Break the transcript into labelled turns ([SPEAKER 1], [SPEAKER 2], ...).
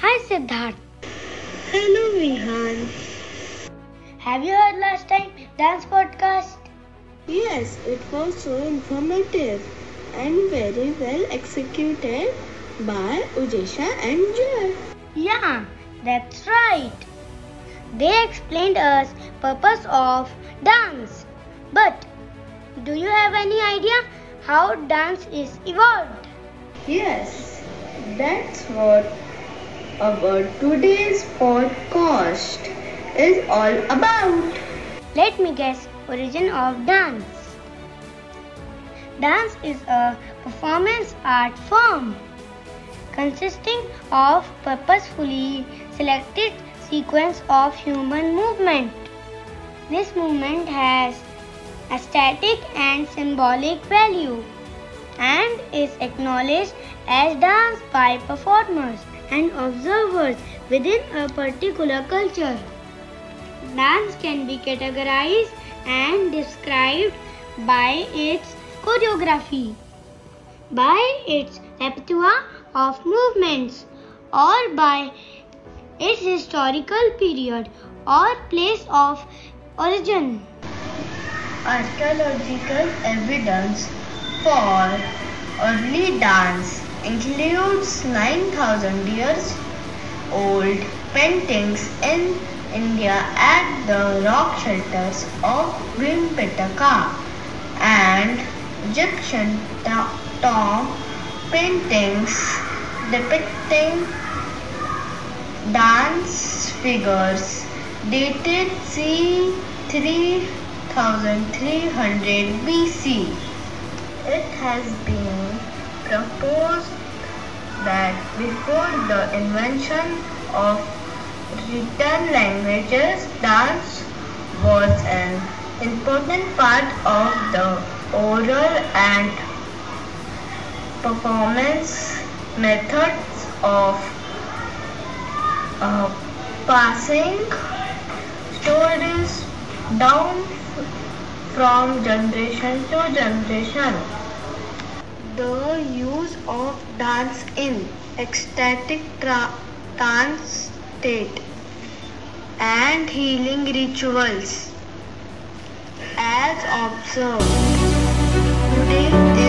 [SPEAKER 1] Siddharth.
[SPEAKER 2] Hello, Vihan.
[SPEAKER 1] Have you heard last time dance podcast?
[SPEAKER 2] Yes, it was so informative and very well executed by Ujesha and Joy.
[SPEAKER 1] Yeah, that's right. They explained us purpose of dance. But do you have any idea how dance is evolved?
[SPEAKER 2] Yes, that's what our today's podcast is all about.
[SPEAKER 1] Let me guess origin of dance. Dance is a performance art form consisting of purposefully selected sequence of human movement. This movement has aesthetic and symbolic value and is acknowledged as dance by performers and observers within a particular culture. Dance can be categorized and described by its choreography, by its repertoire of movements, or by its historical period or place of origin.
[SPEAKER 2] Archaeological evidence for early dance includes 9000 years old paintings in India at the rock shelters of Bhimbetka and Egyptian tomb paintings depicting dance figures dated c. 3300 BC. It has been proposed that before the invention of written languages, dance was an important part of the oral and performance methods of uh, passing stories down from generation to generation the use of dance in ecstatic trance state and healing rituals as observed. Today